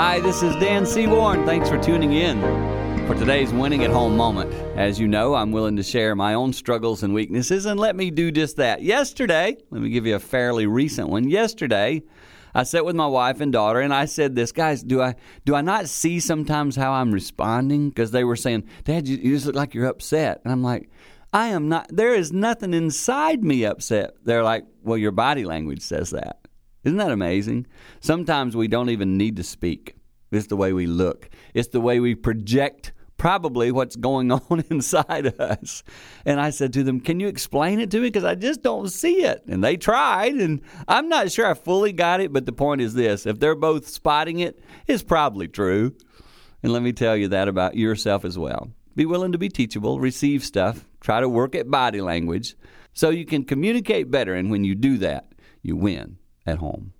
Hi, this is Dan Seaborn. Thanks for tuning in for today's winning at home moment. As you know, I'm willing to share my own struggles and weaknesses, and let me do just that. Yesterday, let me give you a fairly recent one. Yesterday, I sat with my wife and daughter, and I said this, guys, do I do I not see sometimes how I'm responding? Because they were saying, Dad, you, you just look like you're upset, and I'm like, I am not. There is nothing inside me upset. They're like, well, your body language says that. Isn't that amazing? Sometimes we don't even need to speak. It's the way we look. It's the way we project probably what's going on inside us. And I said to them, Can you explain it to me? Because I just don't see it. And they tried, and I'm not sure I fully got it, but the point is this if they're both spotting it, it's probably true. And let me tell you that about yourself as well. Be willing to be teachable, receive stuff, try to work at body language so you can communicate better. And when you do that, you win at home.